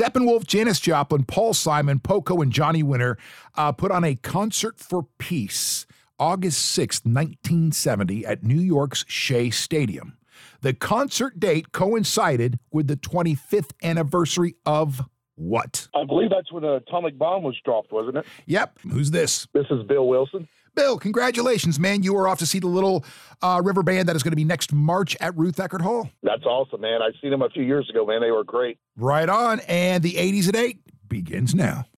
Steppenwolf, Janis Joplin, Paul Simon, Poco, and Johnny Winter uh, put on a concert for peace August 6, 1970, at New York's Shea Stadium. The concert date coincided with the 25th anniversary of what? I believe that's when the atomic bomb was dropped, wasn't it? Yep. Who's this? This is Bill Wilson. Bill, congratulations, man. You are off to see the little uh, river band that is going to be next March at Ruth Eckerd Hall. That's awesome, man. I seen them a few years ago, man. They were great. Right on. And the 80s at 8 begins now.